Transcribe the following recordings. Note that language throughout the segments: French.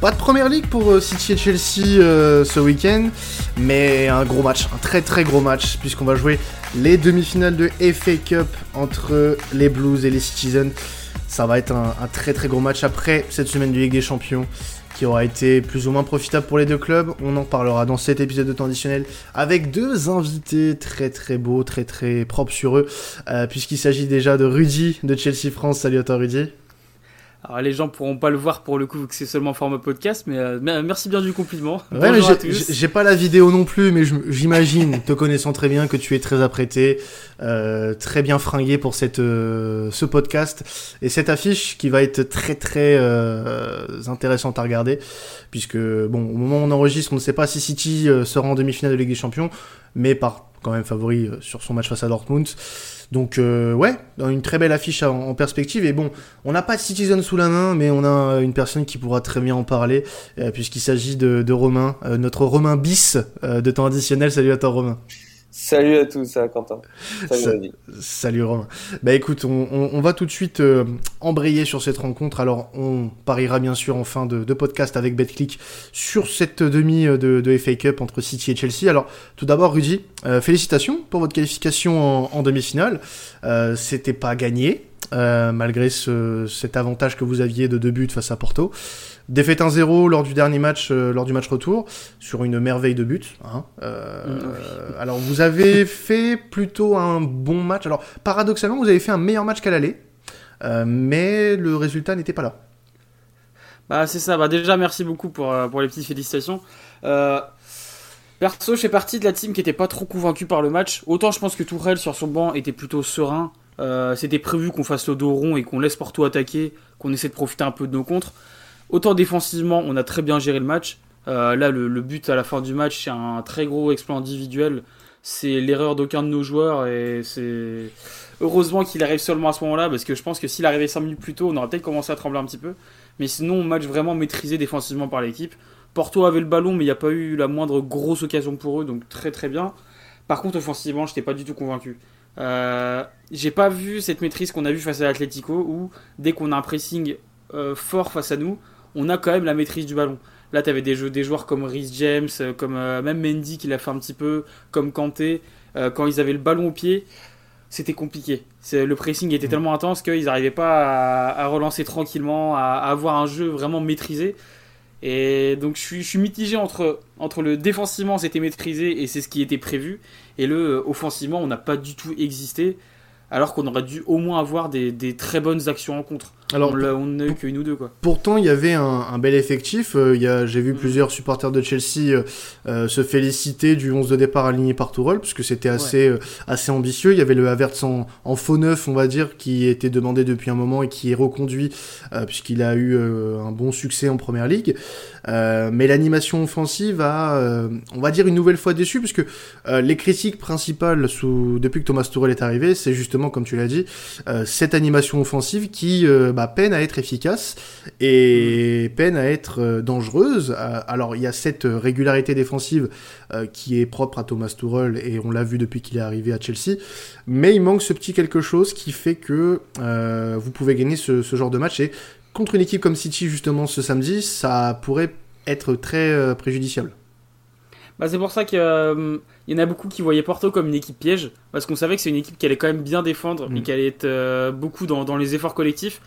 Pas de première ligue pour euh, City et Chelsea euh, ce week-end, mais un gros match, un très très gros match, puisqu'on va jouer les demi-finales de FA Cup entre les Blues et les Citizens. Ça va être un, très très gros match après cette semaine du Ligue des Champions qui aura été plus ou moins profitable pour les deux clubs. On en parlera dans cet épisode de temps additionnel avec deux invités très très beaux, très très propres sur eux, euh, puisqu'il s'agit déjà de Rudy de Chelsea France. Salut à toi Rudy. Alors les gens pourront pas le voir pour le coup que c'est seulement format podcast, mais euh, merci bien du compliment. Ouais, mais j'ai pas la vidéo non plus, mais j'imagine, te connaissant très bien, que tu es très apprêté, euh, très bien fringué pour cette euh, ce podcast et cette affiche qui va être très très intéressante à regarder, puisque bon au moment où on enregistre, on ne sait pas si City sera en demi-finale de Ligue des Champions, mais par quand même favori sur son match face à Dortmund. Donc euh, ouais, une très belle affiche en, perspective. Et bon, on n'a pas de Citizen sous la main, mais on a une personne qui pourra très bien en parler, euh, puisqu'il s'agit de, Romain, euh, notre Romain bis de temps additionnel. Salut à toi Romain. Salut à tous, ça, Quentin? Salut, Salut Romain. Bah écoute, on, va tout de suite euh, embrayer sur cette rencontre. Alors, on pariera bien sûr en fin de, podcast avec BetClick sur cette demi euh, de, FA Cup entre City et Chelsea. Alors, tout d'abord, Rudy, euh, félicitations pour votre qualification en, demi-finale. C'était pas gagné, malgré cet avantage que vous aviez de deux buts face à Porto. Défaite 1-0 lors du dernier match, euh, lors du match retour, sur une merveille de but. Hein. Euh, mm, alors vous avez fait plutôt un bon match. Alors paradoxalement, vous avez fait un meilleur match qu'à l'aller, euh, mais le résultat n'était pas là. Bah c'est ça. Bah déjà merci beaucoup pour, pour les petites félicitations. Perso, je fais partie de la team qui n'était pas trop convaincu par le match. Autant je pense que Tourelle sur son banc était plutôt serein. C'était prévu qu'on fasse le dos rond et qu'on laisse Porto attaquer, qu'on essaie de profiter un peu de nos contres. Autant défensivement, on a très bien géré le match. Euh, là, le, but à la fin du match, c'est un très gros exploit individuel. C'est l'erreur d'aucun de nos joueurs et c'est heureusement qu'il arrive seulement à ce moment-là parce que je pense que s'il arrivait 5 minutes plus tôt, on aurait peut-être commencé à trembler un petit peu. Mais sinon, match vraiment maîtrisé défensivement par l'équipe. Porto avait le ballon, mais il n'y a pas eu la moindre grosse occasion pour eux, donc très très bien. Par contre, offensivement, je n'étais pas du tout convaincu. Euh, j'ai pas vu cette maîtrise qu'on a vu face à l'Atletico où dès qu'on a un pressing euh, fort face à nous, on a quand même la maîtrise du ballon. Là, tu avais des, jeux, des joueurs comme Rhys James, euh, comme euh, même Mendy qui l'a fait un petit peu, comme Kanté. Euh, quand ils avaient le ballon au pied, c'était compliqué. Le pressing était mm. tellement intense qu'ils n'arrivaient pas à, relancer tranquillement, à, avoir un jeu vraiment maîtrisé. Et donc je suis, je suis mitigé entre, entre le défensivement c'était maîtrisé et c'est ce qui était prévu, et le offensivement on n'a pas du tout existé, alors qu'on aurait dû au moins avoir des, des très bonnes actions en contre. Alors, on n'a eu qu'une ou deux, quoi. Pourtant, il y avait un, bel effectif. Euh, j'ai vu mm. plusieurs supporters de Chelsea euh, euh, se féliciter du 11 de départ aligné par Tourelle, puisque c'était assez, assez ambitieux. Il y avait le Havertz en, en, faux neuf, on va dire, qui était demandé depuis un moment et qui est reconduit, puisqu'il a eu un bon succès en première ligue. Mais l'animation offensive a, on va dire, une nouvelle fois déçu, puisque les critiques principales sous, depuis que Thomas Tourelle est arrivé, c'est justement, comme tu l'as dit, cette animation offensive qui bah, peine à être efficace et mm. peine à être euh, dangereuse. Euh, alors il y a cette régularité défensive euh, qui est propre à Thomas Tuchel et on l'a vu depuis qu'il est arrivé à Chelsea, mais il manque ce petit quelque chose qui fait que vous pouvez gagner ce, genre de match et contre une équipe comme City justement ce samedi, ça pourrait être très préjudiciable. Bah, c'est pour ça qu'il y en a beaucoup qui voyaient Porto comme une équipe piège, parce qu'on savait que c'est une équipe qui allait quand même bien défendre et mm. qui allait être beaucoup dans, dans, les efforts collectifs.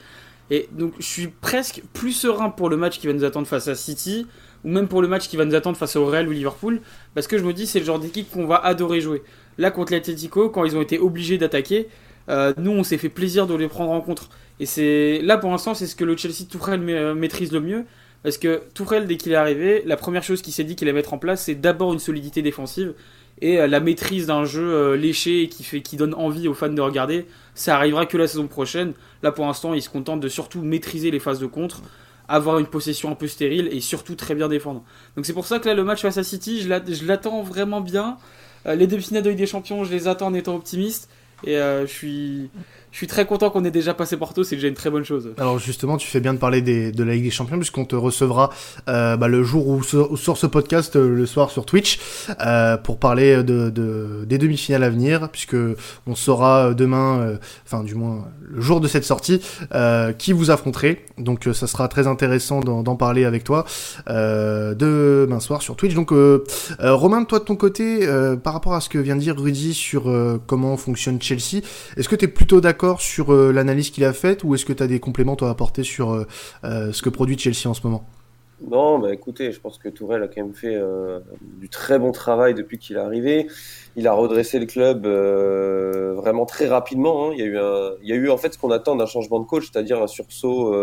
Et donc je suis presque plus serein pour le match qui va nous attendre face à City, ou même pour le match qui va nous attendre face au Real ou Liverpool, parce que je me dis c'est le genre d'équipe qu'on va adorer jouer. Là contre l'Atletico, quand ils ont été obligés d'attaquer, euh, nous on s'est fait plaisir de les prendre en contre. Et c'est là pour l'instant c'est ce que le Chelsea Tourelle euh, maîtrise le mieux. Parce que Tourelle, dès qu'il est arrivé, la première chose qu'il s'est dit qu'il allait mettre en place, c'est d'abord une solidité défensive et euh, la maîtrise d'un jeu léché et qui, fait, qui donne envie aux fans de regarder. Ça arrivera que la saison prochaine. Là, pour l'instant, il se contente de surtout maîtriser les phases de contre, avoir une possession un peu stérile et surtout très bien défendre. Donc c'est pour ça que là, le match face à City, je l'attends vraiment bien. Euh, les demi-finales de Ligue des Champions, je les attends en étant optimiste. Et euh, je suis, je suis très content qu'on ait déjà passé Porto, c'est déjà une très bonne chose. Alors justement, tu fais bien de parler de la Ligue des Champions puisqu'on te recevra euh, bah, le jour où, sort ce podcast euh, le soir sur Twitch euh, pour parler de, de des demi-finales à venir puisque on saura demain, enfin du moins le jour de cette sortie, qui vous affronterez. Donc ça sera très intéressant d'en parler avec toi demain soir sur Twitch. Donc Romain, toi de ton côté, par rapport à ce que vient de dire Rudy sur comment fonctionne Chelsea, est-ce que tu es plutôt d'accord sur euh, l'analyse qu'il a faite ou est-ce que tu as des compléments à apporter sur euh, euh, ce que produit Chelsea en ce moment? Non, bah écoutez, je pense que Tourelle a quand même fait du très bon travail depuis qu'il est arrivé. Il a redressé le club vraiment très rapidement. Hein. Il, y a eu il y a eu en fait ce qu'on attend d'un changement de coach, c'est-à-dire un sursaut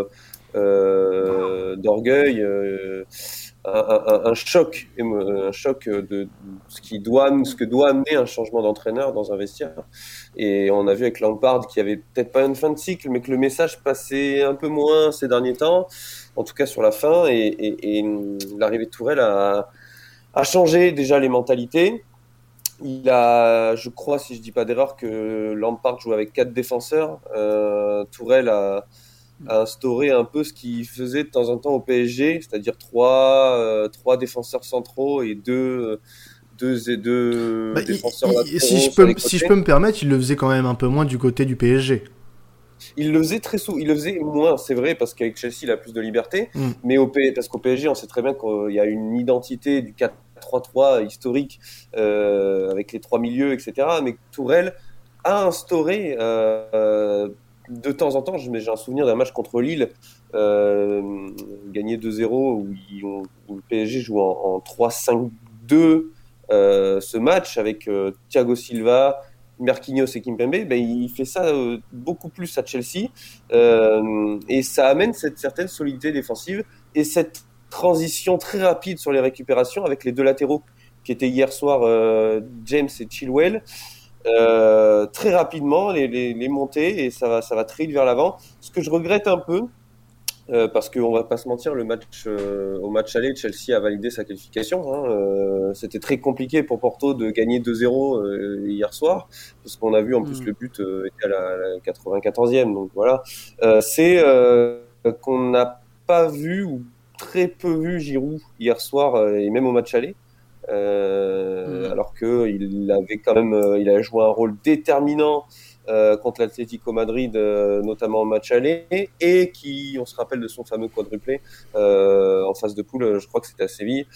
d'orgueil un, choc, un choc de ce qui doit, ce que doit amener un changement d'entraîneur dans un vestiaire. Et on a vu avec Lampard qu'il y avait peut-être pas une fin de cycle, mais que le message passait un peu moins ces derniers temps, en tout cas sur la fin. Et, l'arrivée de Tourelle a, a changé déjà les mentalités. Il a, je crois, si je dis pas d'erreur, que Lampard joue avec quatre défenseurs. Euh, Tourelle a a instauré un peu ce qu'il faisait de temps en temps au PSG, c'est-à-dire trois, euh, trois défenseurs centraux et deux, deux et deux bah, défenseurs si, je peux, si je peux me permettre, il le faisait quand même un peu moins du côté du PSG. Il le faisait très souvent, il le faisait moins, c'est vrai, parce qu'avec Chelsea, il a plus de liberté, mm. mais au, parce qu'au PSG, on sait très bien qu'il y a une identité du 4-3-3 historique euh, avec les trois milieux, etc. Mais Tourelle a instauré euh, de temps en temps, j'ai un souvenir d'un match contre Lille, euh, gagné 2-0, où, le PSG joue en, 3-5-2 euh, ce match avec euh, Thiago Silva, Marquinhos et Kimpembe. Ben, il fait ça beaucoup plus à Chelsea et ça amène cette certaine solidité défensive et cette transition très rapide sur les récupérations avec les deux latéraux qui étaient hier soir James et Chilwell. Euh, très rapidement les, les, les, montées et ça va, ça va très vite vers l'avant. Ce que je regrette un peu, euh, parce qu'on va pas se mentir, le match euh, au match aller, Chelsea a validé sa qualification. Hein, euh, C'était très compliqué pour Porto de gagner 2-0 euh, hier soir, parce qu'on a vu en plus mm. le but était à la, la 94e. Donc voilà, c'est qu'on n'a pas vu ou très peu vu Giroud hier soir et même au match aller. Euh, mm. alors que il avait quand même, euh, il a joué un rôle déterminant euh, contre l'Atlético Madrid, notamment en match aller, et qui, on se rappelle de son fameux quadruplé en phase de poule, je crois que c'était à Séville.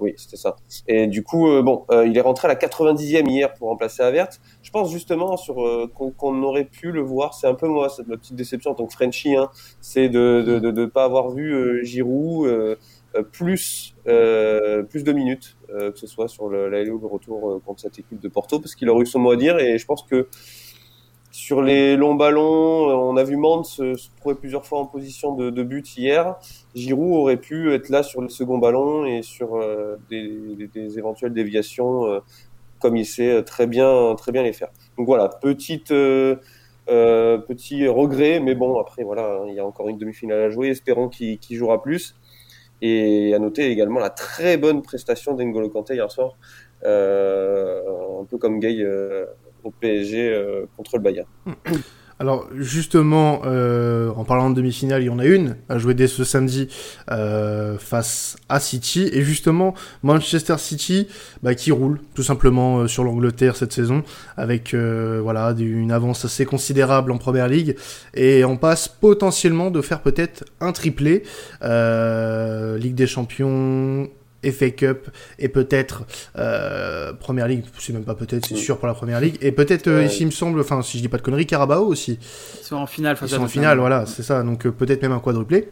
Oui, c'était ça. Et du coup, bon, il est rentré à la 90e hier pour remplacer Avert. Je pense justement sur qu'on aurait pu le voir. C'est un peu moi, c'est ma petite déception en tant que Frenchie, hein, c'est de ne de, de, pas avoir vu Giroud. Euh, plus, euh, plus de minutes, euh, que ce soit sur l'aller ou le retour contre cette équipe de Porto, parce qu'il aurait eu son mot à dire. Et je pense que sur les longs ballons, on a vu Mande se, trouver plusieurs fois en position de, but hier. Giroud aurait pu être là sur le second ballon et sur des, éventuelles déviations, comme il sait très bien, très bien les faire. Donc voilà, petite, petit regret, mais bon, après voilà, il y a encore une demi-finale à jouer. Espérons qu'il jouera plus. Et à noter également la très bonne prestation d'Engolo Kanté hier soir, euh, un peu comme Gay euh, au PSG euh, contre le Bayern. Alors justement, euh, en parlant de demi-finale, il y en a une à jouer dès ce samedi euh, face à City. Et justement, Manchester City bah, qui roule tout simplement euh, sur l'Angleterre cette saison avec voilà une avance assez considérable en Première Ligue. Et on passe potentiellement de faire peut-être un triplé. Ligue des Champions, FA Cup et peut-être euh, Première Ligue, c'est même pas peut-être, c'est sûr pour la Première Ligue et peut-être euh, ici il me semble, enfin si je dis pas de conneries, Carabao aussi. Ils sont en finale. Ils sont en finale, voilà, c'est ça. Donc euh, peut-être même un quadruplé.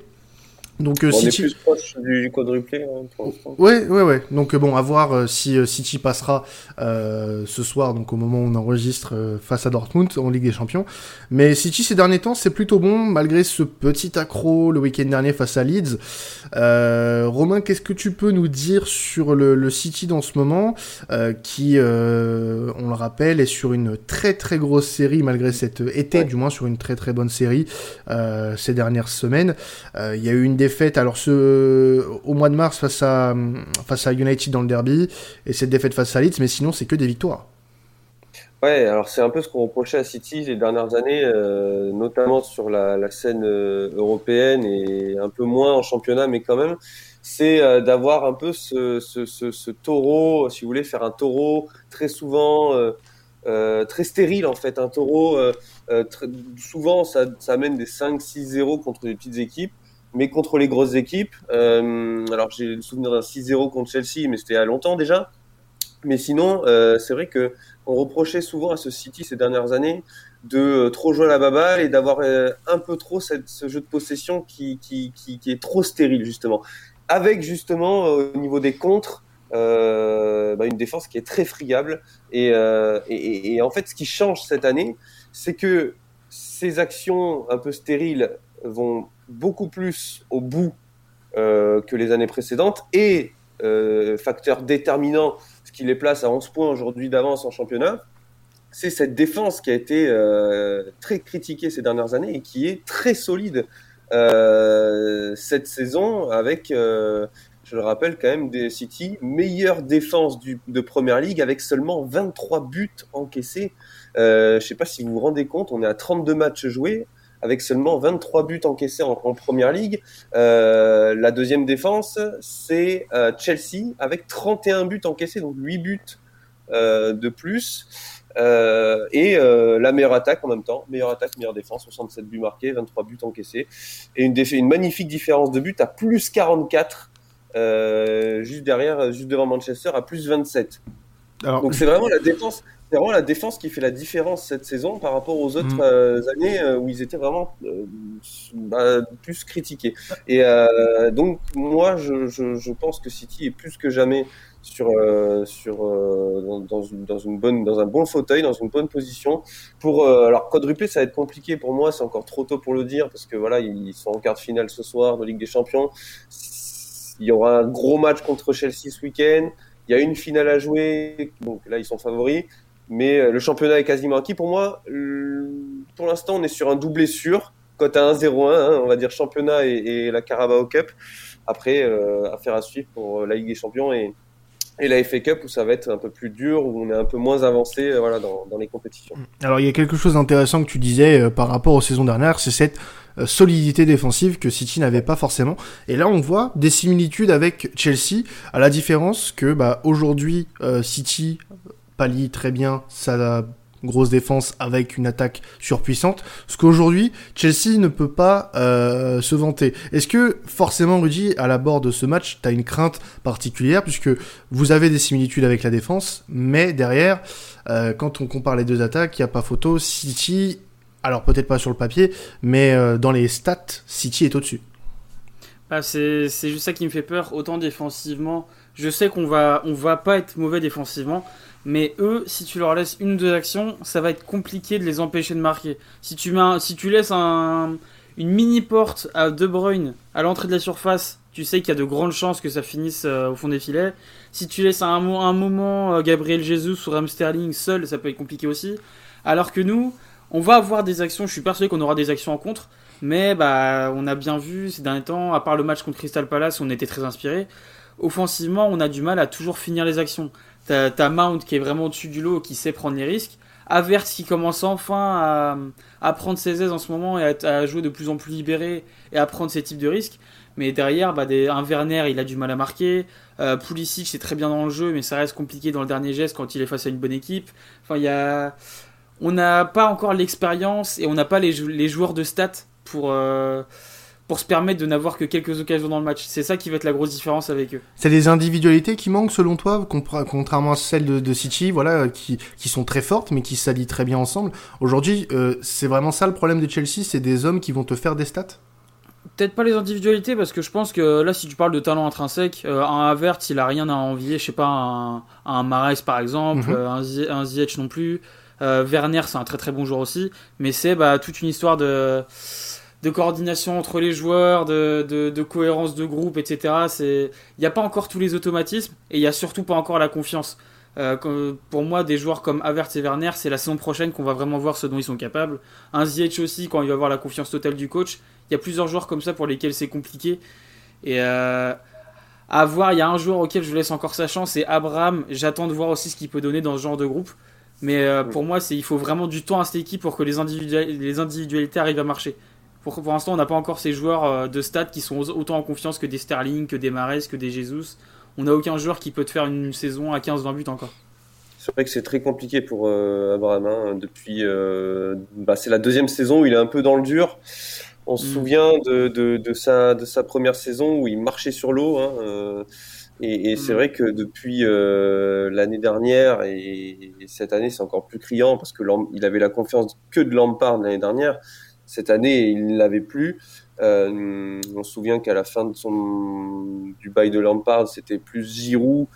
Donc euh, City... On est plus proche du quadruplé hein, pour l'instant. Ouais, ouais, ouais. Donc euh, bon, à voir euh, si City passera ce soir, donc au moment où on enregistre face à Dortmund en Ligue des Champions. Mais City ces derniers temps, c'est plutôt bon malgré ce petit accro le week-end dernier face à Leeds. Romain, qu'est-ce que tu peux nous dire sur le, le City dans ce moment, qui, on le rappelle, est sur une très très grosse série malgré cet été, du moins sur une très très bonne série ces dernières semaines. Il y a eu une défaite, alors au mois de mars face à, face à United dans le derby, et cette défaite face à Leeds, mais sinon c'est que des victoires. Ouais, alors c'est un peu ce qu'on reprochait à City les dernières années, euh, notamment sur la, scène euh, européenne et un peu moins en championnat, mais quand même, c'est euh, d'avoir un peu ce, ce, ce, taureau, si vous voulez, faire un taureau très souvent très stérile en fait. Un taureau, souvent ça, ça amène des 5-6-0 contre des petites équipes mais contre les grosses équipes. alors j'ai le souvenir d'un 6-0 contre Chelsea, mais c'était a longtemps déjà. Mais sinon, euh, c'est vrai que on reprochait souvent à ce City ces dernières années de euh, trop jouer à la baballe et d'avoir euh, un peu trop ce jeu de possession qui, est trop stérile justement. Avec justement au niveau des contres euh, bah une défense qui est très friable euh, et, en fait ce qui change cette année, c'est que ces actions un peu stériles vont beaucoup plus au bout euh, que les années précédentes et facteur déterminant qui les place à 11 points aujourd'hui d'avance en championnat, c'est cette défense qui a été euh, très critiquée ces dernières années et qui est très solide euh, cette saison avec, euh, je le rappelle quand même, des City, meilleure défense de Première Ligue avec seulement 23 buts encaissés. je ne sais pas si vous vous rendez compte, on est à 32 matchs joués avec seulement 23 buts encaissés en, en Première Ligue. Euh, la deuxième défense, c'est euh, Chelsea avec 31 buts encaissés, donc 8 buts euh, de plus. Et la meilleure attaque en même temps, meilleure attaque, meilleure défense, 67 buts marqués, 23 buts encaissés, et une, magnifique différence de buts à plus 44, juste derrière, juste devant Manchester à plus 27. Alors, Donc c'est vraiment la défense, c'est vraiment la défense qui fait la différence cette saison par rapport aux autres mm. euh, années euh, où ils étaient vraiment euh, bah, plus critiqués. Et euh, donc moi, je, je, je, pense que City est plus que jamais sur sur dans, dans, une, dans, une bonne dans un bon fauteuil, dans une bonne position pour alors quadrupler, ça va être compliqué pour moi, c'est encore trop tôt pour le dire parce que voilà, ils sont en quart de finale ce soir de Ligue des Champions. Il y aura un gros match contre Chelsea ce week-end. Il y a une finale à jouer, donc là ils sont favoris. Mais euh, le championnat est quasiment acquis. Pour moi, pour l'instant, on est sur un doublé sûr. Cote à 1-0-1, hein, on va dire championnat et, la Carabao Cup. Après, euh, affaire à suivre pour euh, la Ligue des Champions et, et la FA Cup où ça va être un peu plus dur, où on est un peu moins avancé euh, voilà, dans, les compétitions. Alors il y a quelque chose d'intéressant que tu disais par rapport aux saisons dernières, c'est cette solidité défensive que City n'avait pas forcément. Et là on voit des similitudes avec Chelsea, à la différence que bah, aujourd'hui City pallie très bien sa grosse défense avec une attaque surpuissante, ce qu'aujourd'hui Chelsea ne peut pas euh, se vanter. Est-ce que forcément Rudy, à la bord de ce match, tu as une crainte particulière puisque vous avez des similitudes avec la défense, mais derrière, euh, quand on compare les deux attaques, il n'y a pas photo. City, alors peut-être pas sur le papier, mais euh, dans les stats, City est au-dessus. Ah, c'est juste ça qui me fait peur, autant défensivement. Je sais qu'on va, on va pas être mauvais défensivement, mais eux, si tu leur laisses une ou deux actions, ça va être compliqué de les empêcher de marquer. Si tu, mets si tu laisses un, une mini porte à De Bruyne à l'entrée de la surface, tu sais qu'il y a de grandes chances que ça finisse euh, au fond des filets. Si tu laisses un, moment euh, Gabriel Jesus ou Ram Sterling seul, ça peut être compliqué aussi. Alors que nous, on va avoir des actions, je suis persuadé qu'on aura des actions en contre, mais bah, on a bien vu ces derniers temps, à part le match contre Crystal Palace, on était très inspiré. Offensivement, on a du mal à toujours finir les actions. T'as Mount qui est vraiment au-dessus du lot, qui sait prendre les risques. Avert qui commence enfin à, prendre ses aises en ce moment et à, jouer de plus en plus libéré et à prendre ces types de risques. Mais derrière, bah, un Werner, il a du mal à marquer. Euh, c'est très bien dans le jeu, mais ça reste compliqué dans le dernier geste quand il est face à une bonne équipe. On n'a pas encore l'expérience et on n'a pas les, les, joueurs de stats pour... Euh, pour se permettre de n'avoir que quelques occasions dans le match. C'est ça qui va être la grosse différence avec eux. C'est des individualités qui manquent selon toi, contrairement à celles de, City, voilà, qui, qui sont très fortes mais qui s'allient très bien ensemble. Aujourd'hui, euh, c'est vraiment ça le problème de Chelsea, c'est des hommes qui vont te faire des stats? Peut-être pas les individualités parce que je pense que là, si tu parles de talent intrinsèque, euh, un Havertz, il a rien à envier. Je sais pas, un, un Marais par exemple, mhm. un, un Ziyech non plus. Euh, Werner, c'est un très très bon joueur aussi, mais c'est bah, toute une histoire de de coordination entre les joueurs, de, de, cohérence de groupe, etc. Il n'y a pas encore tous les automatismes et il n'y a surtout pas encore la confiance. Euh, pour moi, des joueurs comme Havertz et Werner, c'est la saison prochaine qu'on va vraiment voir ce dont ils sont capables. Un Ziyech aussi, quand il va avoir la confiance totale du coach. Il y a plusieurs joueurs comme ça pour lesquels c'est compliqué. Et euh, à voir, il y a un joueur auquel je laisse encore sa chance, c'est Abraham. J'attends de voir aussi ce qu'il peut donner dans ce genre de groupe. Mais euh, pour moi, c'est il faut vraiment du temps à cette équipe pour que les, les individualités arrivent à marcher. Pour, pour l'instant, on n'a pas encore ces joueurs euh, de stade qui sont autant en confiance que des Sterling, que des Mares, que des Jesus. On n'a aucun joueur qui peut te faire une saison à 15-20 buts encore. C'est vrai que c'est très compliqué pour euh, Abraham. Hein, depuis, bah, c'est la deuxième saison où il est un peu dans le dur. On se mm. souvient de, de, de, sa, de sa première saison où il marchait sur l'eau. Hein, et, et c'est mm. vrai que depuis euh, l'année dernière et, cette année, c'est encore plus criant parce que il avait la confiance que de Lampard l'année dernière. Cette année, il ne l'avait plus. Euh, on se souvient qu'à la fin du bail de Lampard, c'était plus Giroud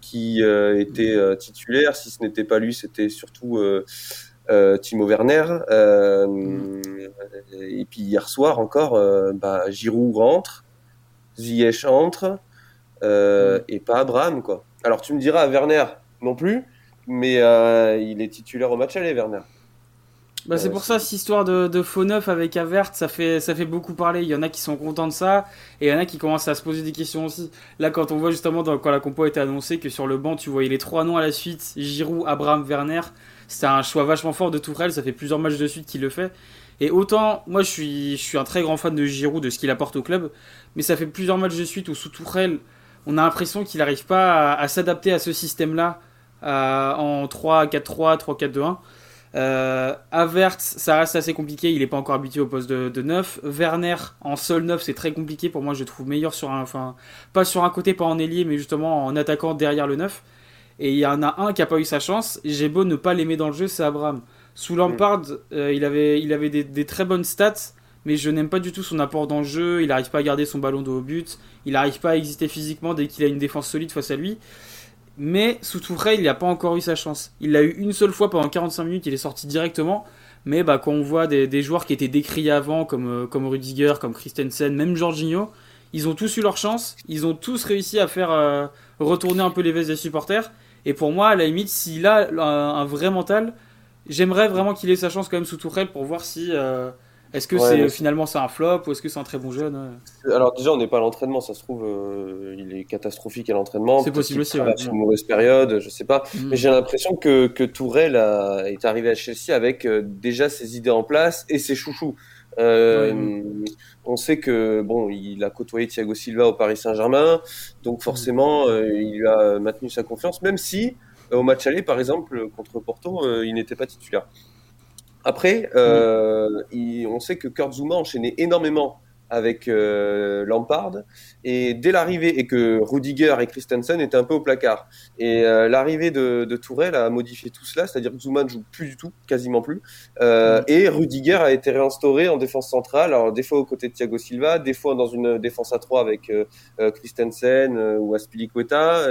qui euh, était euh, titulaire. Si ce n'était pas lui, c'était surtout Timo Werner. Et puis hier soir encore, bah, Giroud rentre, Ziyech entre. Et pas Abraham, quoi. Alors tu me diras, Werner non plus, mais il est titulaire au match aller, Werner. Bah, c'est euh, pour ça, cette histoire de, de faux neuf avec Avert, ça fait, ça fait beaucoup parler. Il y en a qui sont contents de ça, et il y en a qui commencent à se poser des questions aussi. Là, quand on voit justement, dans, quand la compo a été annoncée, que sur le banc, tu voyais les trois noms à la suite Giroud, Abraham, Werner. C'est un choix vachement fort de Tourelle, ça fait plusieurs matchs de suite qu'il le fait. Et autant, moi je suis, je suis un très grand fan de Giroud, de ce qu'il apporte au club, mais ça fait plusieurs matchs de suite où sous Tourelle, on a l'impression qu'il n'arrive pas à, s'adapter à ce système-là en 3-4-3, 3-4-2-1. Euh, Avert, ça reste assez compliqué, il n'est pas encore habitué au poste de, de 9. Werner, en seul 9, c'est très compliqué. Pour moi, je trouve meilleur sur un. Enfin, pas sur un côté, pas en ailier, mais justement en attaquant derrière le 9. Et il y en a un qui n'a pas eu sa chance. J'ai beau ne pas l'aimer dans le jeu, c'est Abraham. Sous Lampard, euh, il avait, il avait des, très bonnes stats, mais je n'aime pas du tout son apport dans le jeu. Il n'arrive pas à garder son ballon de haut but. Il n'arrive pas à exister physiquement dès qu'il a une défense solide face à lui. Mais sous Tourelle, il n'a pas encore eu sa chance. Il l'a eu une seule fois pendant 45 minutes, il est sorti directement. Mais bah, quand on voit des, joueurs qui étaient décriés avant, comme, euh, comme Rudiger, comme Christensen, même Jorginho, ils ont tous eu leur chance. Ils ont tous réussi à faire euh, retourner un peu les vestes des supporters. Et pour moi, à la limite, s'il a un, vrai mental, j'aimerais vraiment qu'il ait sa chance quand même sous Tourelle pour voir si. Euh, est-ce que c'est finalement c'est un flop ou est-ce que c'est un très bon jeune euh Alors déjà on n'est pas à l'entraînement, ça se trouve euh, il est catastrophique à l'entraînement. C'est possible aussi. Ouais. Une mauvaise période, je sais pas. Mm. Mais j'ai l'impression que que Tourelle a, est arrivé à Chelsea avec euh, déjà ses idées en place et ses chouchous. On sait que bon, il a côtoyé Thiago Silva au Paris Saint-Germain, donc forcément il lui a maintenu sa confiance, même si au match aller par exemple contre Porto, il n'était pas titulaire. Après, euh, on sait que Kurt Zuma enchaînait énormément avec euh, Lampard et dès l'arrivée et que Rudiger et Christensen étaient un peu au placard. Et euh, l'arrivée de, de, Tourelle a modifié tout cela c'est-à-dire que Zuma ne joue plus du tout quasiment plus. Euh, et Rudiger a été réinstauré en défense centrale alors des fois aux côtés de Thiago Silva des fois dans une défense à trois avec euh, Christensen ou Aspilicueta.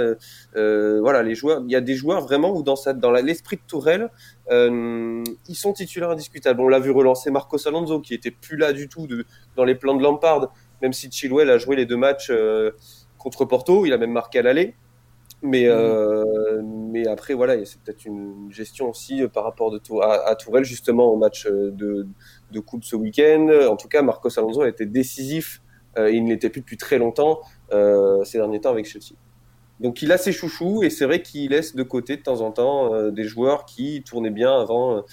Voilà les joueurs il y a des joueurs vraiment où dans dans l'esprit de Tourelle ils sont titulaires indiscutables. On l'a vu relancer Marcos Alonso qui était plus là du tout de, dans les plans de Lampard, même si Chilwell a joué les deux matchs euh, contre Porto, il a même marqué à l'aller. Mais, euh, mais après, voilà, c'est peut-être une gestion aussi euh, par rapport de à, Tourelle, justement, au match de, de Coupe ce week-end. En tout cas, Marcos Alonso a été décisif. il ne l'était plus depuis très longtemps ces derniers temps avec Chelsea. Donc il a ses chouchous et c'est vrai qu'il laisse de côté de temps en temps des joueurs qui tournaient bien avant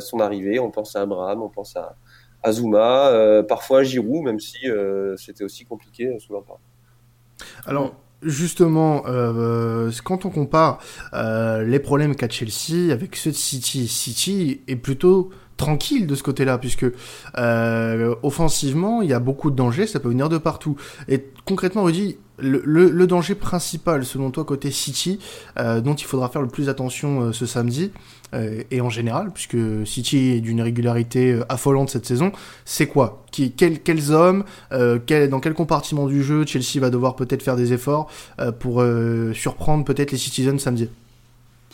son arrivée. On pense à Abraham, on pense à, Azuma, euh, parfois Giroud, même si euh, c'était aussi compliqué euh, sous. Alors, justement, quand on compare les problèmes qu'a Chelsea avec ceux de City, City est plutôt tranquille de ce côté-là, puisque offensivement, il y a beaucoup de dangers, ça peut venir de partout. Et concrètement, Rudy, le, le, danger principal, selon toi, côté City, dont il faudra faire le plus attention ce samedi, euh, et en général, puisque City est d'une régularité euh, affolante cette saison, c'est quoi? Quels hommes euh, quel, Dans quel compartiment du jeu Chelsea va devoir peut-être faire des efforts pour surprendre peut-être les Citizens samedi?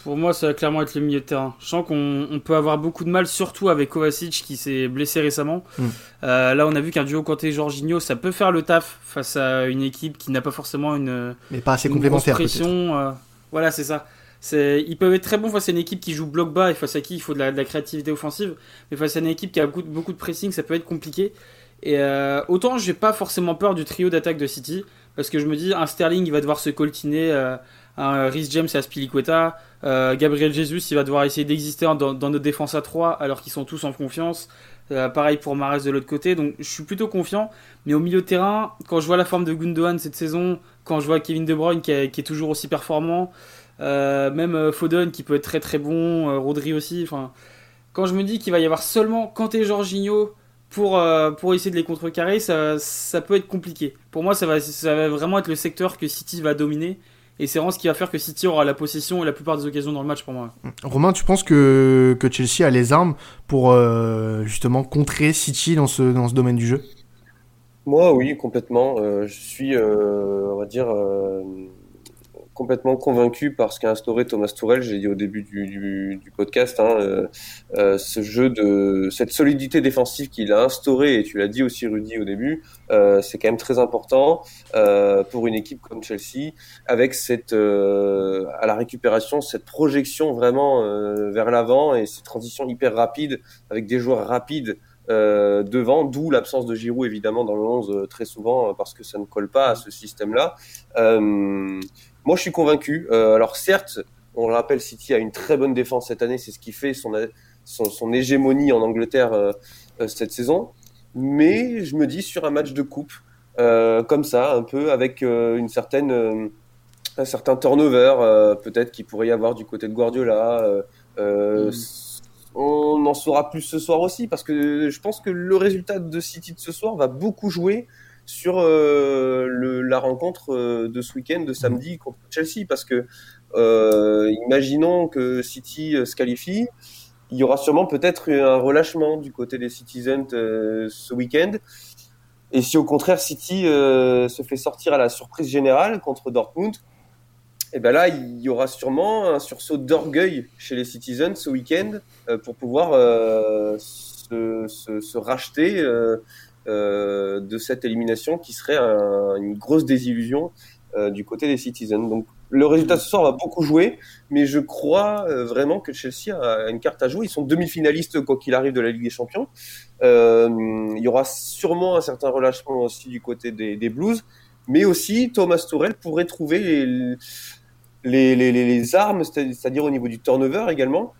Pour moi, ça va clairement être le milieu de terrain. Je sens qu'on peut avoir beaucoup de mal, surtout avec Kovacic qui s'est blessé récemment. Hmm. là, on a vu qu'un duo Kanté Jorginho, ça peut faire le taf face à une équipe qui n'a pas forcément une, mais pas assez complémentaire. Pression. voilà, c'est ça ils peuvent être très bons face à une équipe qui joue bloc bas et face à qui il faut de la, créativité offensive. Mais face à une équipe qui a beaucoup, de pressing, ça peut être compliqué. Et euh, autant j'ai pas forcément peur du trio d'attaque de City, parce que je me dis, un Sterling, il va devoir se coltiner euh, un Rhys James et Aspilicueta. Euh, Gabriel Jesus, il va devoir essayer d'exister dans, notre défense à 3 alors qu'ils sont tous en confiance. Euh, pareil pour Mares de l'autre côté. Donc je suis plutôt confiant. Mais au milieu de terrain, quand je vois la forme de Gundogan cette saison, quand je vois Kevin De Bruyne qui, est toujours aussi performant, euh, même Foden qui peut être très très bon, Rodri aussi. Quand je me dis qu'il va y avoir seulement Kanté et Jorginho pour, pour essayer de les contrecarrer, ça, ça peut être compliqué. Pour moi, ça va, ça va vraiment être le secteur que City va dominer. Et c'est vraiment ce qui va faire que City aura la possession et la plupart des occasions dans le match pour moi. Romain, tu penses que, que Chelsea a les armes pour euh, justement contrer City dans ce, dans ce domaine du jeu? Moi, oui, complètement. Euh, je suis, euh, on va dire, complètement convaincu par ce qu'a instauré Thomas Tourel. J'ai dit au début du, podcast, hein, euh, euh, ce jeu de cette solidité défensive qu'il a instauré, et tu l'as dit aussi Rudy au début, euh, c'est quand même très important pour une équipe comme Chelsea, avec cette à la récupération cette projection vraiment vers l'avant et ces transitions hyper rapides avec des joueurs rapides. Devant, d'où l'absence de Giroud évidemment dans le 11 très souvent parce que ça ne colle pas à ce système-là. Moi, je suis convaincu. Euh, alors, certes, on le rappelle, City a une très bonne défense cette année. C'est ce qui fait son, son, son hégémonie en Angleterre euh, euh, cette saison. Mais je me dis sur un match de coupe, euh, comme ça, un peu avec euh, une certaine, un certain turnover, peut-être qu'il pourrait y avoir du côté de Guardiola. Mm. On en saura plus ce soir aussi parce que je pense que le résultat de City de ce soir va beaucoup jouer sur euh, le, la rencontre euh, de ce week-end, de samedi contre Chelsea, parce que euh, imaginons que City se qualifie, il y aura sûrement peut-être un relâchement du côté des Citizens ce week-end. Et si au contraire City euh, se fait sortir à la surprise générale contre Dortmund, et eh ben là il y aura sûrement un sursaut d'orgueil chez les Citizens ce week-end euh, pour pouvoir se, se, se, racheter euh, de cette élimination qui serait un, une grosse désillusion euh, du côté des Citizens. Donc le résultat ce soir va beaucoup jouer, mais je crois euh, vraiment que Chelsea a une carte à jouer. Ils sont demi-finalistes quoi qu'il arrive de la Ligue des Champions. Il y aura sûrement un certain relâchement aussi du côté des, Blues, mais aussi Thomas Tourel pourrait trouver les, les armes, c'est-à-dire au niveau du turnover également,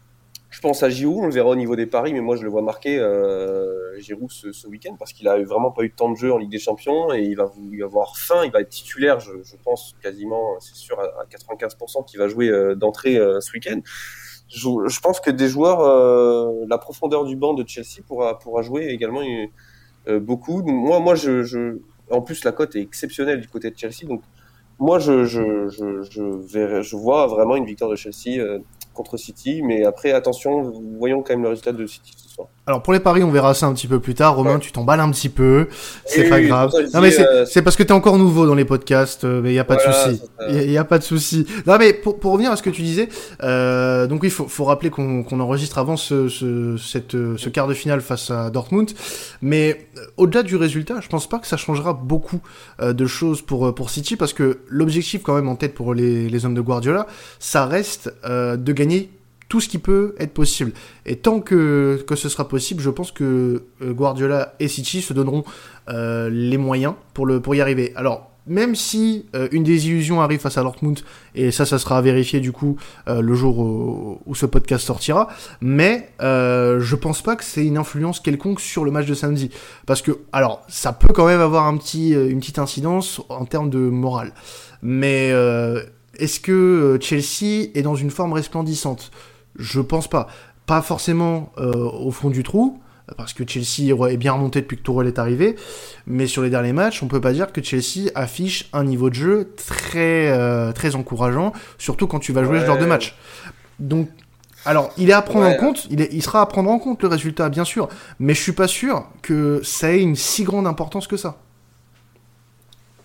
je pense à Giroud, on le verra au niveau des paris, mais moi je le vois marquer euh, Giroud ce, ce week-end parce qu'il a vraiment pas eu de temps de jeu en Ligue des Champions et il va, il va avoir faim, il va être titulaire, je, je pense quasiment, c'est sûr à, 95% qu'il va jouer euh, d'entrée euh, ce week-end. Je, je, pense que des joueurs, euh, la profondeur du banc de Chelsea pourra, pourra jouer également euh, beaucoup. Moi, moi, je, je, en plus la cote est exceptionnelle du côté de Chelsea, donc moi je, je, je, je, verrai, je vois vraiment une victoire de Chelsea euh, contre City. Mais après, attention, voyons quand même le résultat de City ce soir. Alors pour les paris, on verra ça un petit peu plus tard. Romain, ouais. tu t'emballes un petit peu, c'est pas oui, grave. non mais c'est euh... parce que t'es encore nouveau dans les podcasts, euh, mais il y a pas voilà, de souci. Il y, a pas de souci. Non mais pour, pour revenir à ce que tu disais, euh, donc oui, faut, faut rappeler qu'on qu enregistre avant ce, ce, cette, ce quart de finale face à Dortmund. Mais euh, au-delà du résultat, je pense pas que ça changera beaucoup euh, de choses pour pour City parce que l'objectif quand même en tête pour les, les hommes de Guardiola, ça reste euh, de gagner tout ce qui peut être possible. Et tant que, ce sera possible, je pense que Guardiola et City se donneront euh, les moyens pour, y arriver. Alors, même si euh, une désillusion arrive face à Dortmund, et ça, ça sera vérifié du coup euh, le jour où, où, ce podcast sortira, mais euh, je pense pas que c'est une influence quelconque sur le match de samedi. Parce que, alors, ça peut quand même avoir un petit, une petite incidence en termes de morale. Mais est-ce que Chelsea est dans une forme resplendissante? Je pense pas. Pas forcément euh, au fond du trou, parce que Chelsea est bien remonté depuis que Tourelle est arrivé, mais sur les derniers matchs, on peut pas dire que Chelsea affiche un niveau de jeu très euh, très encourageant, surtout quand tu vas jouer ouais. ce genre de match. Donc, alors, il est à prendre ouais. en compte, il, est, il sera à prendre en compte le résultat, bien sûr, mais je suis pas sûr que ça ait une si grande importance que ça.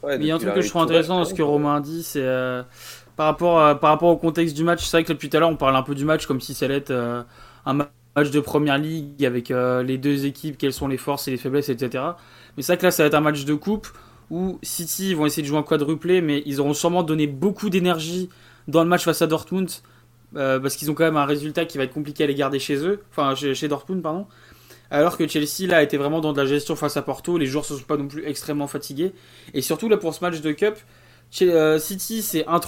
Ouais, il y a un truc que je trouve intéressant dans ce que Romain a dit, c'est euh, par rapport, au contexte du match, c'est vrai que depuis tout à l'heure, on parle un peu du match comme si ça allait être euh, un match de première ligue avec euh, les deux équipes, quelles sont les forces et les faiblesses, etc. Mais c'est vrai que là, ça va être un match de coupe où City vont essayer de jouer un quadruplé, mais ils auront sûrement donné beaucoup d'énergie dans le match face à Dortmund euh, parce qu'ils ont quand même un résultat qui va être compliqué à les garder chez eux, enfin chez, Dortmund, pardon. Alors que Chelsea là était vraiment dans de la gestion face à Porto, les joueurs ne sont pas non plus extrêmement fatigués. Et surtout là pour ce match de Cup, City c'est un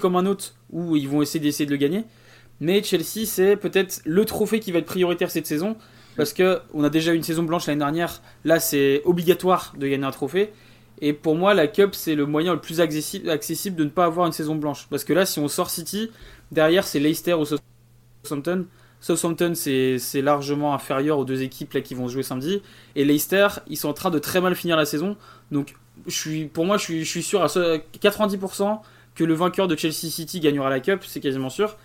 comme un autre où ils vont essayer d'essayer de le gagner. Mais Chelsea, c'est peut-être le trophée qui va être prioritaire cette saison. Parce que on a déjà eu une saison blanche l'année dernière. Là, c'est obligatoire de gagner un trophée. Et pour moi, la Cup, c'est le moyen le plus accessible de ne pas avoir une saison blanche. Parce que là, si on sort City, derrière, c'est Leicester ou Southampton. Southampton, c'est largement inférieur aux deux équipes là, qui vont jouer samedi. Et Leicester, ils sont en train de très mal finir la saison. Donc, je suis, pour moi, je suis, je suis sûr à 90% que le vainqueur de Chelsea City gagnera la Cup, c'est quasiment sûr.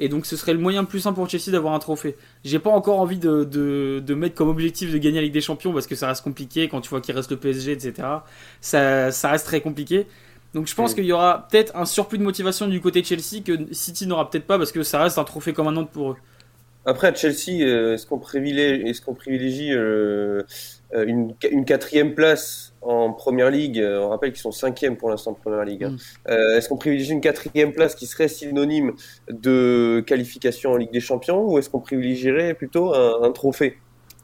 Et donc ce serait le moyen le plus simple pour Chelsea d'avoir un trophée. J'ai pas encore envie de, de, mettre comme objectif de gagner la Ligue des Champions parce que ça reste compliqué quand tu vois qu'il reste le PSG, etc. Ça, ça reste très compliqué. Donc je pense qu'il y aura peut-être un surplus de motivation du côté de Chelsea que City n'aura peut-être pas parce que ça reste un trophée comme un autre pour eux. Après, à Chelsea, euh, est-ce qu'on privilégie, est-ce qu'on privilégie euh, une, une, quatrième place en première ligue On rappelle qu'ils sont cinquième pour l'instant en première ligue. Hein. Mm. est-ce qu'on privilégie une quatrième place qui serait synonyme de qualification en Ligue des Champions ou est-ce qu'on privilégierait plutôt un, trophée?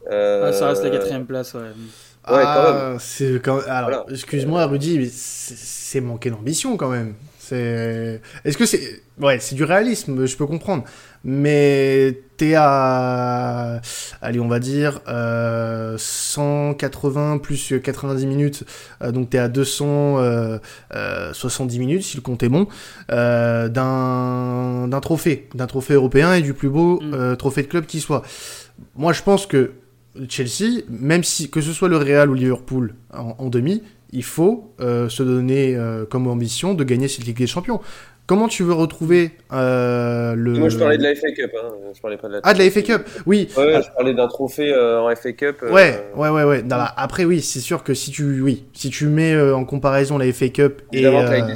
Ah, Ça reste la quatrième place, ouais. ah, c'est quand... Alors, excuse-moi, Rudy, mais c'est manquer d'ambition quand même. C'est. Est-ce que c'est. Ouais, c'est du réalisme, je peux comprendre. Mais t'es à. Allez, on va dire. Euh, 180 plus 90 minutes. Euh, donc t'es à 270 euh, euh, minutes, si le compte est bon. d'un trophée. D'un trophée européen et du plus beau mm. trophée de club qui soit. Moi, je pense que Chelsea, même si. Que ce soit le Real ou Liverpool en demi, il faut euh, se donner euh, comme ambition de gagner cette Ligue des Champions. Comment tu veux retrouver euh, le. Moi, je parlais de la FA Cup. Hein. Je parlais pas de la. Ah, de la FA Cup, oui. Ouais, je parlais d'un trophée euh, en FA Cup. Euh, ouais, ouais, ouais, ouais. Bah, après, oui, c'est sûr que si tu, oui, si tu mets en comparaison la FA Cup et. Avec des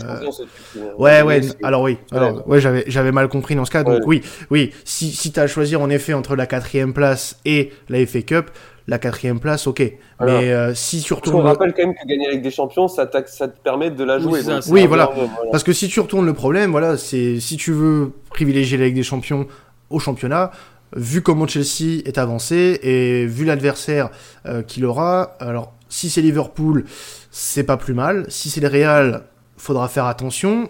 ouais, ouais. Alors oui. Alors, ouais, j'avais, j'avais mal compris dans ce cas. Donc oui, oui. Si, si t'as à choisir en effet entre la quatrième place et la FA Cup, la quatrième place, ok. mais euh, si tu retournes. On rappelle quand même que gagner avec des champions, ça, ça te permet de la jouer. Oui, voilà. Parce que si tu retournes le problème, voilà, c'est si tu veux privilégier la Ligue des Champions au championnat, vu comment Chelsea est avancé et vu l'adversaire euh, qu'il aura, alors si c'est Liverpool, c'est pas plus mal. Si c'est le Real, faudra faire attention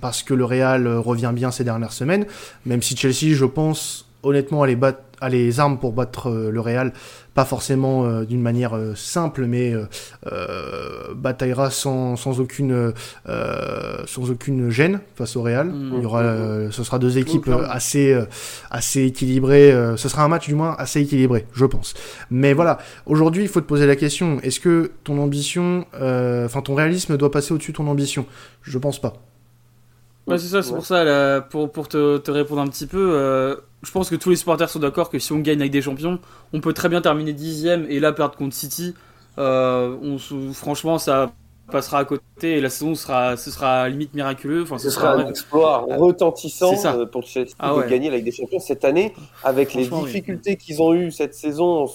parce que le Real revient bien ces dernières semaines. Même si Chelsea, je pense honnêtement, a les, a les armes pour battre euh, le Real pas forcément euh, d'une manière euh, simple, mais bataillera sans, sans aucune sans aucune gêne face au Real. Mm. Il y aura, ce sera deux équipes assez assez équilibrées. ce sera un match du moins assez équilibré, je pense. Mais voilà, aujourd'hui, il faut te poser la question est-ce que ton ambition, enfin ton réalisme doit passer au-dessus de ton ambition? Je pense pas. Ouais, c'est ça, c'est pour ça, pour, pour te, te, répondre un petit peu, je pense que tous les supporters sont d'accord que si on gagne avec des champions, on peut très bien terminer dixième et là perdre contre City. Euh, on, franchement, ça passera à côté et la saison sera, ce sera limite miraculeux. Enfin, ce, sera, un exploit retentissant euh, pour Chelsea ah de gagner avec des champions cette année, avec les difficultés qu'ils ont eues cette saison.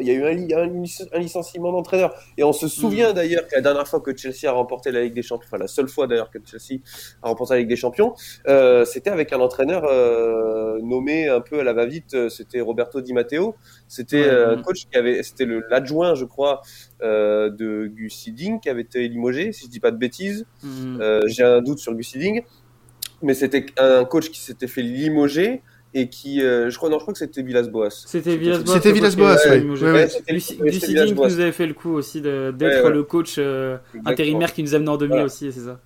il y a eu un, licenciement d'entraîneur et on se souvient mm. d'ailleurs que la dernière fois que Chelsea a remporté la Ligue des Champions, enfin la seule fois d'ailleurs que Chelsea a remporté la Ligue des Champions, euh, c'était avec un entraîneur euh, nommé un peu à la va-vite. C'était Roberto Di Matteo. C'était un coach qui avait, c'était l'adjoint, je crois, de Gus Hiddink qui avait été limogé, si je dis pas de bêtises. Hmm. Euh, j'ai un doute sur Gus mais c'était un coach qui s'était fait limoger et qui, euh, je crois, non, je crois que c'était Villas-Boas. C'était Villas-Boas. C'était Villas-Boas, oui. qui nous avait fait le coup aussi d'être le coach euh, intérimaire qui nous amenait en demi aussi, c'est ça.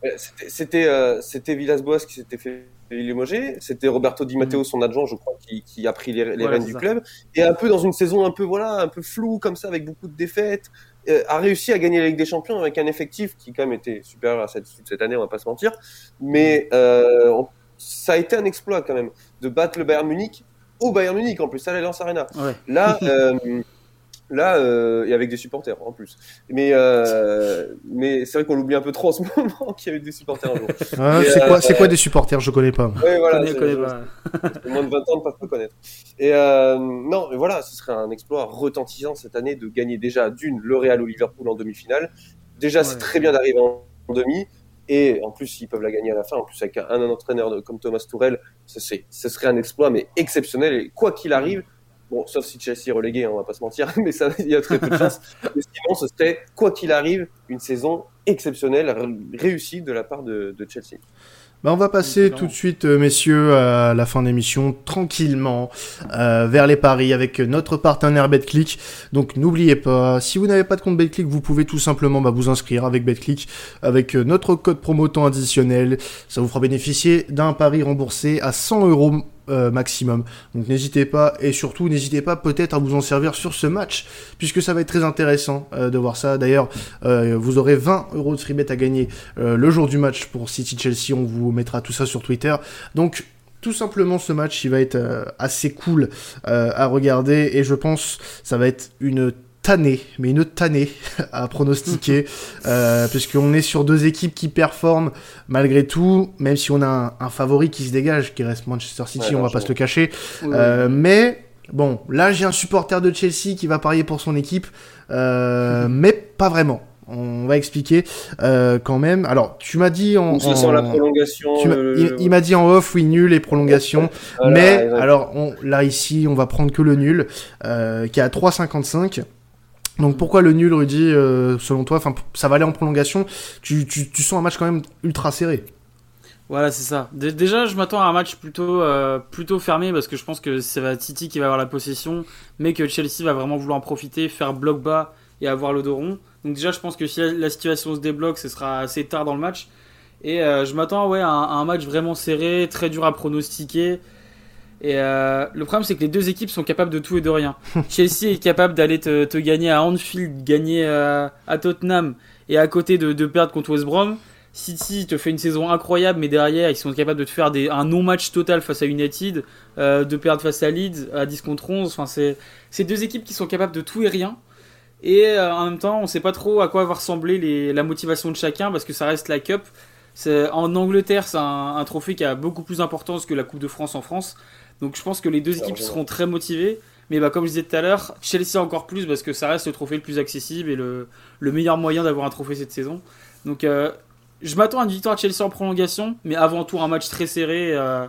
C'était c'était Villas-Boas qui s'était fait limoger. C'était Roberto Di Matteo, hmm. son adjoint, je crois, qui, qui a pris les, rênes du club. Et un peu dans une saison un peu, voilà, un peu floue comme ça, avec beaucoup de défaites. Euh, a réussi à gagner la Ligue des Champions avec un effectif qui quand même était supérieur à cette, cette année, on va pas se mentir. Mais euh, ça a été un exploit quand même de battre le Bayern Munich au Bayern Munich en plus à l'Allianz Arena. Là, euh, Là, euh, et avec des supporters en plus. Mais, euh, mais c'est vrai qu'on l'oublie un peu trop en ce moment qu'il y avait des supporters un jour. Ah, c'est quoi, c'est quoi des supporters? Je connais pas. Oui, voilà. Je connais, pas. moins de 20 ans ne peuvent pas connaître. Et euh, non, mais voilà, ce serait un exploit retentissant cette année de gagner déjà d'une le Real ou Liverpool en demi-finale. Déjà, c'est très bien d'arriver en, demi. Et en plus, ils peuvent la gagner à la fin. En plus, avec un, un entraîneur comme Thomas Tourel, ce serait un exploit, mais exceptionnel. Et quoi qu'il arrive, Bon, sauf si Chelsea est relégué, hein, on va pas se mentir, mais ça, il y a très peu de chance. mais sinon, ce serait, quoi qu'il arrive, une saison exceptionnelle, réussie de la part de, Chelsea. Bah on va passer tout de suite, euh, messieurs, à la fin d'émission, tranquillement, euh, vers les paris avec notre partenaire BetClick. Donc n'oubliez pas, si vous n'avez pas de compte BetClick, vous pouvez tout simplement bah, vous inscrire avec BetClick, avec euh, notre code promo temps additionnel. Ça vous fera bénéficier d'un pari remboursé à 100 euros euh, maximum. Donc n'hésitez pas et surtout n'hésitez pas peut-être à vous en servir sur ce match puisque ça va être très intéressant euh, de voir ça. D'ailleurs, euh, vous aurez 20 euros de free à gagner le jour du match pour City Chelsea. On vous mettra tout ça sur Twitter. Donc tout simplement ce match il va être assez cool à regarder et je pense ça va être une tannée, mais une tannée à pronostiquer, euh, puisqu'on est sur deux équipes qui performent malgré tout, même si on a un, favori qui se dégage, qui reste Manchester City, on va pas se le cacher. Euh, mais bon, là j'ai un supporter de Chelsea qui va parier pour son équipe, euh, mais pas vraiment. On va expliquer euh, quand même. Alors, tu m'as dit en, en... la prolongation. Il, m'a dit en off, oui, nul et prolongation. mais alors, on, là ici, on va prendre que le nul, qui est à 3,55. Donc pourquoi le nul, Rudy, euh, selon toi? Ça va aller en prolongation. Tu, tu, sens un match quand même ultra serré. Voilà, c'est ça. déjà, je m'attends à un match plutôt, euh, plutôt fermé parce que je pense que c'est City qui va avoir la possession, mais que Chelsea va vraiment vouloir en profiter, faire bloc bas et avoir le rond. Donc déjà, je pense que si la situation se débloque, ce sera assez tard dans le match. Et euh, je m'attends à un, match vraiment serré, très dur à pronostiquer. Et euh, le problème, c'est que les deux équipes sont capables de tout et de rien. Chelsea est capable d'aller te, gagner à Anfield, gagner à, Tottenham et à côté de, perdre contre West Brom. City te fait une saison incroyable, mais derrière, ils sont capables de te faire des, un non-match total face à United, euh, de perdre face à Leeds à 10 contre 11. Enfin, c'est deux équipes qui sont capables de tout et rien. Et euh, en même temps, on ne sait pas trop à quoi va ressembler les, la motivation de chacun parce que ça reste la Cup. En Angleterre, c'est un, un, trophée qui a beaucoup plus d'importance que la Coupe de France en France. Donc je pense que les deux équipes seront très motivées. Mais bah, comme je disais tout à l'heure, Chelsea encore plus parce que ça reste le trophée le plus accessible et le, le meilleur moyen d'avoir un trophée cette saison. Donc euh, je m'attends à une victoire de Chelsea en prolongation, mais avant tout un match très serré, euh,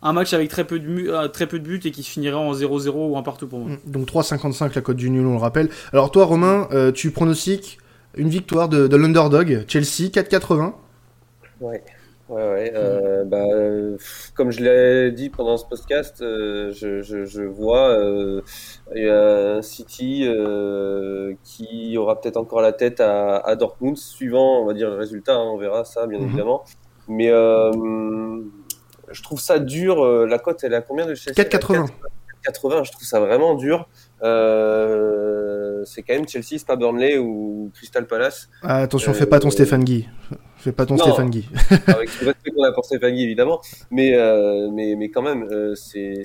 un match avec très peu, de, euh, très peu de buts et qui finirait en 0-0 ou un partout pour moi. Mm. Donc 3,55 la cote du nul, on le rappelle. Alors toi Romain, tu pronostiques une victoire de, de l'underdog, Chelsea 4,80 Ouais. Ouais, ouais. Euh, bah, comme je l'ai dit pendant ce podcast, euh, je, je, je, vois euh, un City euh, qui aura peut-être encore la tête à, à, Dortmund, suivant, on va dire, le résultat. Hein, on verra ça, bien mhm. évidemment. Mais euh, je trouve ça dur. La cote, elle est à combien de chez 4,80. 4,80. Je trouve ça vraiment dur. C'est quand même Chelsea, c'est pas Burnley ou Crystal Palace. Ah, attention, fais pas ton Stéphane Guy. Fais pas ton Stéphane Guy. avec tout le respect qu'on a pour Stéphane Guy, évidemment. Mais, euh, mais, mais quand même, euh, c'est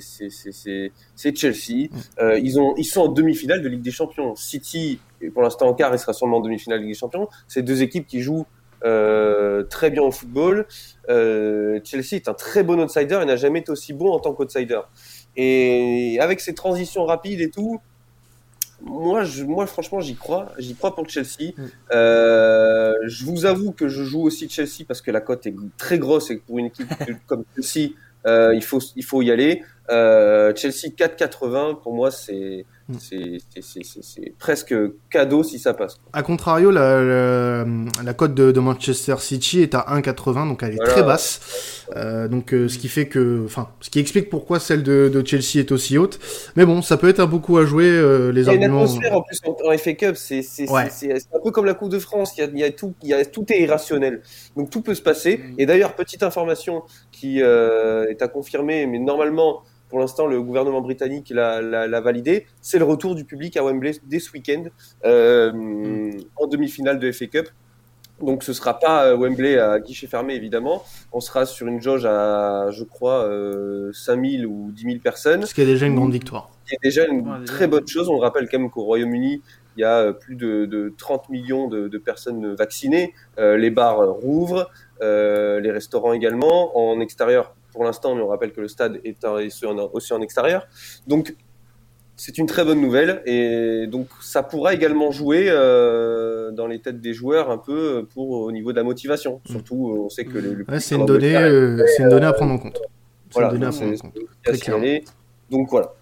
Chelsea. Euh, ils, ont, ils sont en demi-finale de Ligue des Champions. City, pour l'instant en quart, il sera sûrement en demi-finale de Ligue des Champions. C'est deux équipes qui jouent euh, très bien au football. Euh, Chelsea est un très bon outsider et n'a jamais été aussi bon en tant qu'outsider. Et avec ces transitions rapides et tout, moi, je, moi, franchement, j'y crois. J'y crois pour Chelsea. Mm. Euh, je vous avoue que je joue aussi Chelsea parce que la cote est très grosse et pour une équipe comme Chelsea, euh, il faut, il faut y aller. Euh, Chelsea 4,80 pour moi, c'est. C'est presque cadeau si ça passe. A contrario, la, la, cote de, Manchester City est à 1,80, donc elle est très basse. Euh, donc euh, ce qui fait que, enfin, ce qui explique pourquoi celle de, Chelsea est aussi haute. Mais bon, ça peut être un beaucoup à jouer euh, les arguments. En plus en, FA Cup, c'est un peu comme la Coupe de France. Il y a, tout, il y a, tout est irrationnel, donc tout peut se passer. Mm. Et d'ailleurs, petite information qui est à confirmer, mais normalement pour l'instant, le gouvernement britannique l'a validé. C'est le retour du public à Wembley dès ce week-end euh, en demi-finale de FA Cup. Donc ce sera pas euh, Wembley à guichet fermé évidemment. On sera sur une jauge à, je crois, euh, 5000 ou 10 000 personnes. Ce qui est déjà une grande victoire. Ce qui est déjà une très bonne chose. On rappelle quand même qu'au Royaume-Uni, il y a euh, plus de, 30 millions de, personnes vaccinées. Euh, les bars rouvrent, les restaurants également. En extérieur, pour l'instant, on rappelle que le stade est aussi en extérieur. Donc, c'est une très bonne nouvelle et donc ça pourra également jouer euh, dans les têtes des joueurs un peu pour au niveau de la motivation. Mm. Surtout, on sait que le, c'est une donnée, euh, c'est une donnée à prendre en compte. Voilà, une donnée à prendre en compte. Donc voilà.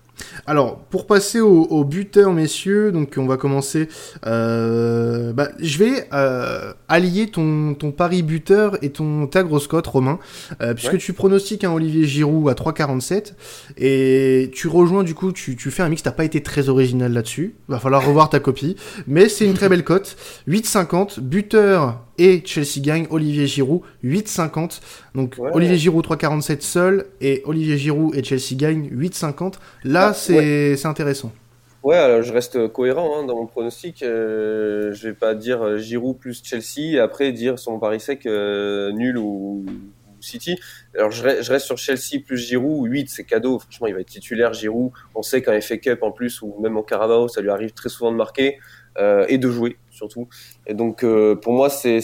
Alors, pour passer au, buteur, messieurs, donc on va commencer. Euh, bah, je vais euh, allier ton, ton pari buteur et ton ta grosse cote, Romain, euh, puisque tu pronostiques un Olivier Giroud à 3,47 et tu rejoins du coup, tu, tu fais un mix. T'as pas été très original là-dessus. Va falloir revoir ta copie, mais c'est une très belle cote. 8,50 buteur et Chelsea gagne. Olivier Giroud 8,50. Donc Olivier Giroud 3,47 seul et Olivier Giroud et Chelsea gagne 8,50. Là, c'est intéressant. Ouais, alors je reste cohérent hein, dans mon pronostic. Euh, je vais pas dire euh, Giroud plus Chelsea et après dire son pari sec euh, nul ou, City. Alors je, reste sur Chelsea plus Giroud. 8, c'est cadeau. Franchement, il va être titulaire Giroud. On sait qu'en FA Cup en plus ou même en Carabao, ça lui arrive très souvent de marquer euh, et de jouer surtout. Et donc euh, pour moi, c'est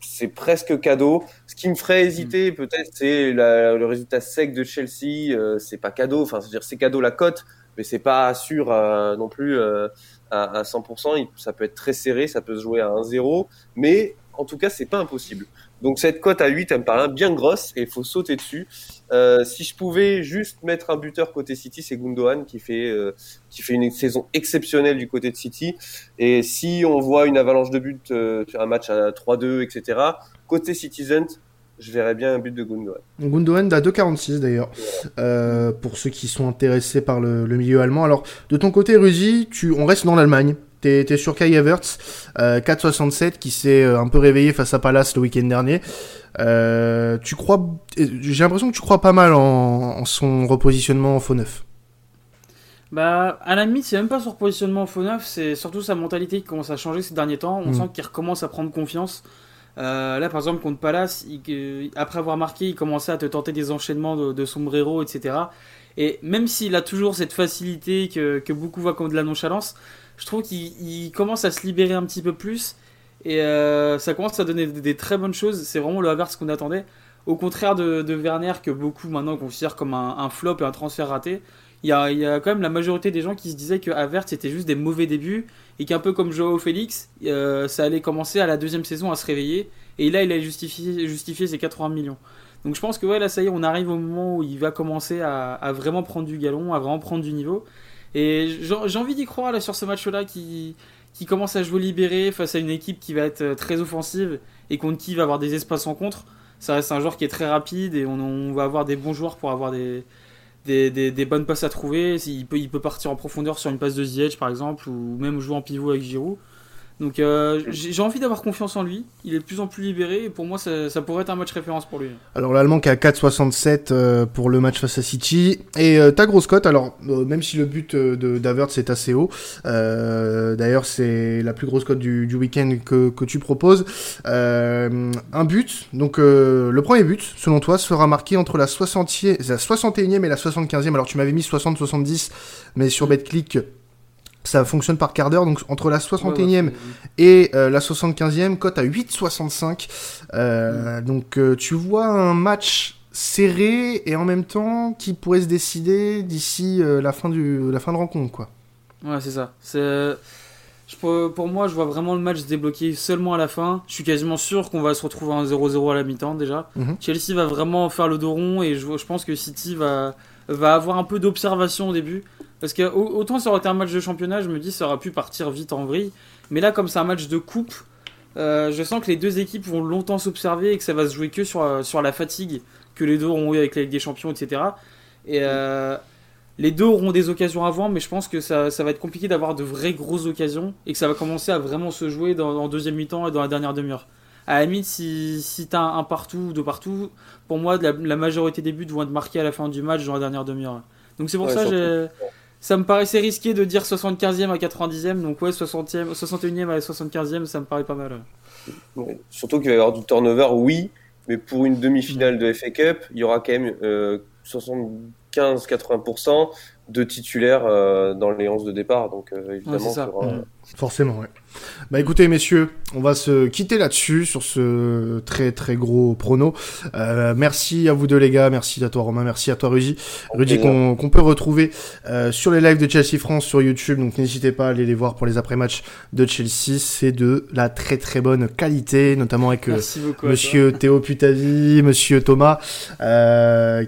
c'est presque cadeau. Ce qui me ferait hésiter, mm. peut-être, c'est le résultat sec de Chelsea. Euh, c'est pas cadeau. Enfin, c'est-à-dire c'est cadeau la cote, mais c'est pas sûr euh, non plus euh, à, à, 100%. Ça peut être très serré, ça peut se jouer à 1-0, mais en tout cas, c'est pas impossible. Donc cette cote à 8, elle me paraît bien grosse et il faut sauter dessus. Euh, si je pouvais juste mettre un buteur côté City, c'est Gundogan qui fait euh, qui fait une saison exceptionnelle du côté de City. Et si on voit une avalanche de buts euh, sur un match à 3-2, etc. Côté Citizen, je verrais bien un but de Gundogan. Gundogan à 2,46 d'ailleurs, pour ceux qui sont intéressés par le, le, milieu allemand. Alors, de ton côté, Rudy, tu, on reste dans l'Allemagne. T'es es sur Kai Havertz, euh, 4,67, qui s'est euh, un peu réveillé face à Palace le week-end dernier. Euh, tu crois, j'ai l'impression que tu crois pas mal en, son repositionnement en faux neuf. Bah, à la limite, c'est même pas son repositionnement en faux neuf, c'est surtout sa mentalité qui commence à changer ces derniers temps. On mm. sent qu'il recommence à prendre confiance. Euh, là, par exemple, contre Palace, après avoir marqué, il commençait à te tenter des enchaînements de, de sombrero, etc. Et même s'il a toujours cette facilité que, que beaucoup voient comme de la nonchalance, je trouve qu'il commence à se libérer un petit peu plus et euh, ça commence à donner des, très bonnes choses. C'est vraiment le Havertz qu'on attendait. Au contraire de, Werner, que beaucoup maintenant considèrent comme un, flop et un transfert raté, il y, a, quand même la majorité des gens qui se disaient que Havertz c'était juste des mauvais débuts et qu'un peu comme Joao Félix, euh, ça allait commencer à la deuxième saison à se réveiller. Et là, il a justifié, ses 80 millions. Donc je pense que ouais, là, ça y est, on arrive au moment où il va commencer à vraiment prendre du galon, à vraiment prendre du niveau. Et j'ai envie d'y croire sur ce match-là qui, qui commence à jouer libéré face à une équipe qui va être euh, très offensive et contre qui va avoir des espaces en contre. Ça reste un joueur qui est très rapide et on, va avoir des bons joueurs pour avoir des, des, des, bonnes passes à trouver. Il peut, il peut partir en profondeur sur une passe de Ziyech par exemple ou même jouer en pivot avec Giroud. Donc euh, j'ai envie d'avoir confiance en lui. Il est de plus en plus libéré et pour moi ça, pourrait être un match référence pour lui. Alors l'Allemand qui a 4,67 euh, pour le match face à City et euh, ta grosse cote. Alors même si le but de d'Avertz est assez haut, d'ailleurs c'est la plus grosse cote du, week-end que, que tu proposes. un but, donc le premier but selon toi sera marqué entre la, 60 la 61e et la 75e. Alors tu m'avais mis 60-70 mais sur BetClick ça fonctionne par quart d'heure, donc entre la 61e et euh, la 75e, cote à 8,65. Euh, Donc euh, tu vois un match serré et en même temps qui pourrait se décider d'ici la, fin du, la fin de rencontre. Quoi. Ouais, c'est ça. C'est... pour moi, je vois vraiment le match se débloquer seulement à la fin. Je suis quasiment sûr qu'on va se retrouver en 0-0 à la mi-temps déjà. Mhm. Chelsea va vraiment faire le dos rond et je, je pense que City va, va avoir un peu d'observation au début. Parce que autant ça aurait été un match de championnat, je me dis ça aurait pu partir vite en vrille. Mais là, comme c'est un match de coupe, euh, je sens que les deux équipes vont longtemps s'observer et que ça va se jouer que sur, euh, sur la fatigue que les deux auront eu avec la Ligue des Champions, etc. Et euh, les deux auront des occasions avant, mais je pense que ça, ça va être compliqué d'avoir de vraies grosses occasions et que ça va commencer à vraiment se jouer dans, en deuxième mi-temps et dans la dernière demi-heure. À la limite, si, si t'as un, partout ou deux partout, pour moi, la, majorité des buts vont être marqués à la fin du match dans la dernière demi-heure. Donc c'est pour ça que ça me paraissait risqué de dire 75e à 90e, donc ouais, 60e, 61e à 75e, ça me paraît pas mal. surtout qu'il va y avoir du turnover, oui, mais pour une demi-finale de FA Cup, il y aura quand même 75-80% euh, de titulaires euh, dans les 11 de départ, donc euh, évidemment, mmh. Forcément, ouais. Bah écoutez messieurs, on va se quitter là-dessus sur ce très très gros prono. Euh, merci à vous deux les gars, merci à toi Romain, merci à toi Rudy. Rudy qu'on peut retrouver euh, sur les lives de Chelsea France sur YouTube, donc n'hésitez pas à aller les voir pour les après-matchs de Chelsea. C'est de la très très bonne qualité, notamment avec euh, Monsieur Théo Putavi, Monsieur Thomas,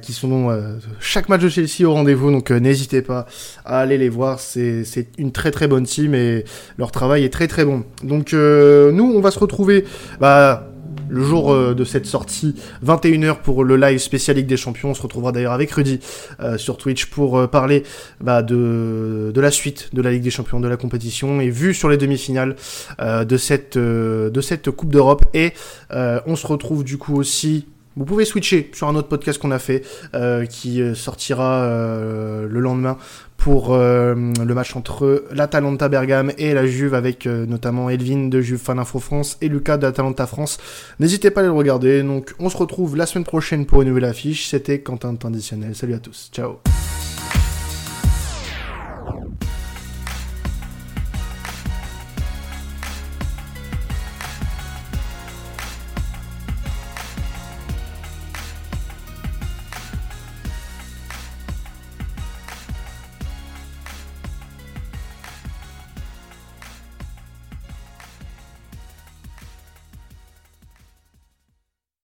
qui sont chaque match de Chelsea au rendez-vous, donc n'hésitez n'hésitez pas à aller les voir. C'est une très très bonne team et leur travail est très très bon. Donc nous, on va se retrouver bah, le jour euh, de cette sortie, 21h pour le live spécial Ligue des Champions. On se retrouvera d'ailleurs avec Rudy euh, sur Twitch pour euh, parler bah, de, de la suite de la Ligue des Champions, de la compétition et vu sur les demi-finales de, de cette Coupe d'Europe. Et on se retrouve du coup aussi vous pouvez switcher sur un autre podcast qu'on a fait qui sortira le lendemain pour euh, le match entre l'Atalanta Bergame et la Juve avec euh, notamment Elvin de Juve Fan Info France et Lucas d'Atalanta France. N'hésitez pas à les regarder. Donc on se retrouve la semaine prochaine pour une nouvelle affiche. C'était Quentin Traditionnel. Salut à tous. Ciao.